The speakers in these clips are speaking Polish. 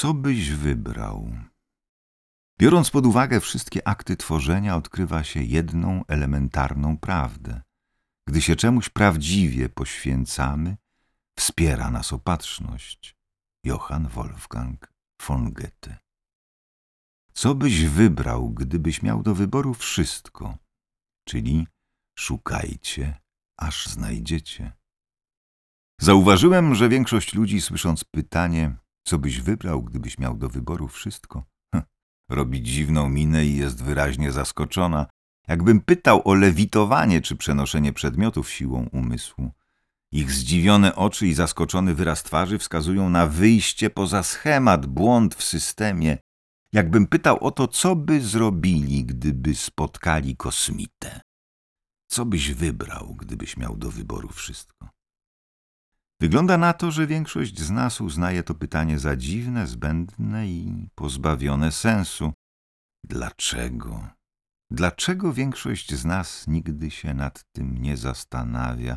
Co byś wybrał? Biorąc pod uwagę wszystkie akty tworzenia, odkrywa się jedną elementarną prawdę. Gdy się czemuś prawdziwie poświęcamy, wspiera nas opatrzność. Johann Wolfgang von Goethe. Co byś wybrał, gdybyś miał do wyboru wszystko? Czyli szukajcie, aż znajdziecie. Zauważyłem, że większość ludzi, słysząc pytanie, co byś wybrał, gdybyś miał do wyboru wszystko, hm, robi dziwną minę i jest wyraźnie zaskoczona, jakbym pytał o lewitowanie czy przenoszenie przedmiotów siłą umysłu. Ich zdziwione oczy i zaskoczony wyraz twarzy wskazują na wyjście poza schemat, błąd w systemie. Jakbym pytał o to, co by zrobili, gdyby spotkali kosmitę. Co byś wybrał, gdybyś miał do wyboru wszystko? Wygląda na to, że większość z nas uznaje to pytanie za dziwne, zbędne i pozbawione sensu. Dlaczego? Dlaczego większość z nas nigdy się nad tym nie zastanawia?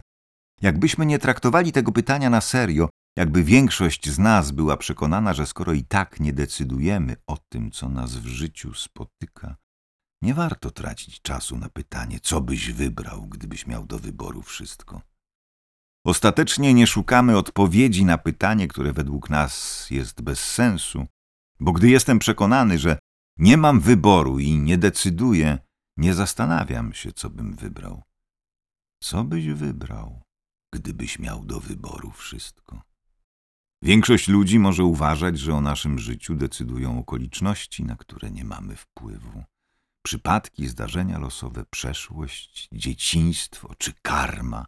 Jakbyśmy nie traktowali tego pytania na serio, jakby większość z nas była przekonana, że skoro i tak nie decydujemy o tym, co nas w życiu spotyka, nie warto tracić czasu na pytanie, co byś wybrał, gdybyś miał do wyboru wszystko. Ostatecznie nie szukamy odpowiedzi na pytanie, które według nas jest bez sensu, bo gdy jestem przekonany, że nie mam wyboru i nie decyduję, nie zastanawiam się, co bym wybrał. Co byś wybrał, gdybyś miał do wyboru wszystko? Większość ludzi może uważać, że o naszym życiu decydują okoliczności, na które nie mamy wpływu. Przypadki, zdarzenia losowe, przeszłość, dzieciństwo czy karma.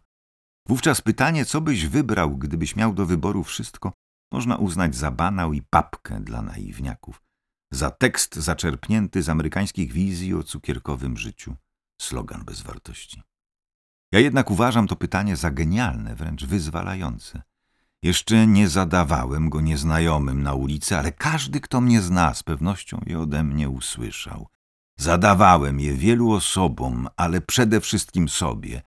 Wówczas pytanie, co byś wybrał, gdybyś miał do wyboru wszystko, można uznać za banał i papkę dla naiwniaków za tekst zaczerpnięty z amerykańskich wizji o cukierkowym życiu. Slogan bez wartości. Ja jednak uważam to pytanie za genialne, wręcz wyzwalające. Jeszcze nie zadawałem go nieznajomym na ulicy, ale każdy, kto mnie zna, z pewnością je ode mnie usłyszał. Zadawałem je wielu osobom, ale przede wszystkim sobie.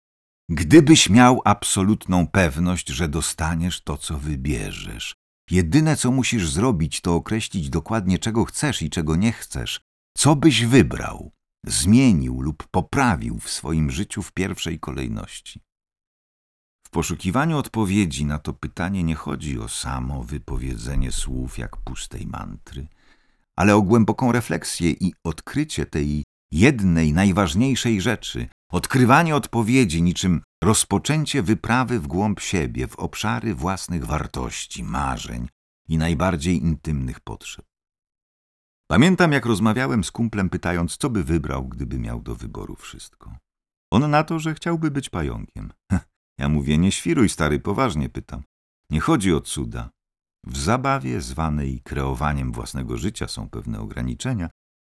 Gdybyś miał absolutną pewność, że dostaniesz to, co wybierzesz, Jedyne, co musisz zrobić, to określić dokładnie, czego chcesz i czego nie chcesz. Co byś wybrał, zmienił lub poprawił w swoim życiu w pierwszej kolejności? W poszukiwaniu odpowiedzi na to pytanie nie chodzi o samo wypowiedzenie słów jak pustej mantry, ale o głęboką refleksję i odkrycie tej jednej najważniejszej rzeczy, odkrywanie odpowiedzi niczym rozpoczęcie wyprawy w głąb siebie, w obszary własnych wartości, marzeń i najbardziej intymnych potrzeb. Pamiętam, jak rozmawiałem z kumplem, pytając, co by wybrał, gdyby miał do wyboru wszystko. On na to, że chciałby być pająkiem. Ja mówię, nie świruj, stary, poważnie pytam. Nie chodzi o cuda. W zabawie zwanej kreowaniem własnego życia są pewne ograniczenia.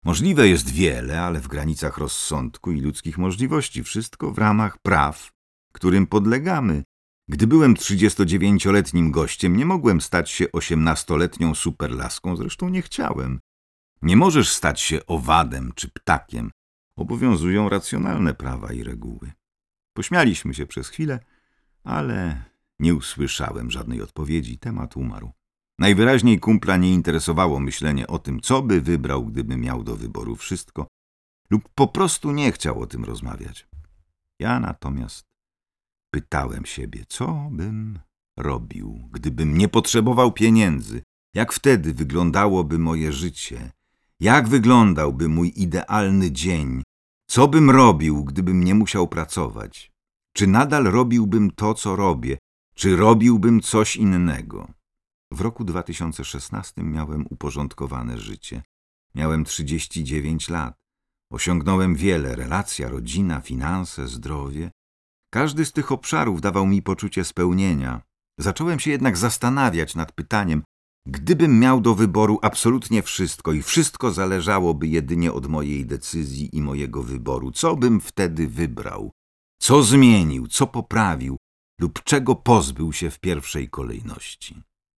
Możliwe jest wiele, ale w granicach rozsądku i ludzkich możliwości. Wszystko w ramach praw którym podlegamy. Gdy byłem 39-letnim gościem, nie mogłem stać się 18-letnią superlaską, zresztą nie chciałem. Nie możesz stać się owadem czy ptakiem. Obowiązują racjonalne prawa i reguły. Pośmialiśmy się przez chwilę, ale nie usłyszałem żadnej odpowiedzi. Temat umarł. Najwyraźniej kumpla nie interesowało myślenie o tym, co by wybrał, gdyby miał do wyboru wszystko, lub po prostu nie chciał o tym rozmawiać. Ja natomiast Pytałem siebie, co bym robił, gdybym nie potrzebował pieniędzy, jak wtedy wyglądałoby moje życie, jak wyglądałby mój idealny dzień, co bym robił, gdybym nie musiał pracować, czy nadal robiłbym to, co robię, czy robiłbym coś innego. W roku 2016 miałem uporządkowane życie. Miałem 39 lat. Osiągnąłem wiele, relacja, rodzina, finanse, zdrowie. Każdy z tych obszarów dawał mi poczucie spełnienia. Zacząłem się jednak zastanawiać nad pytaniem, gdybym miał do wyboru absolutnie wszystko i wszystko zależałoby jedynie od mojej decyzji i mojego wyboru, co bym wtedy wybrał? Co zmienił, co poprawił lub czego pozbył się w pierwszej kolejności?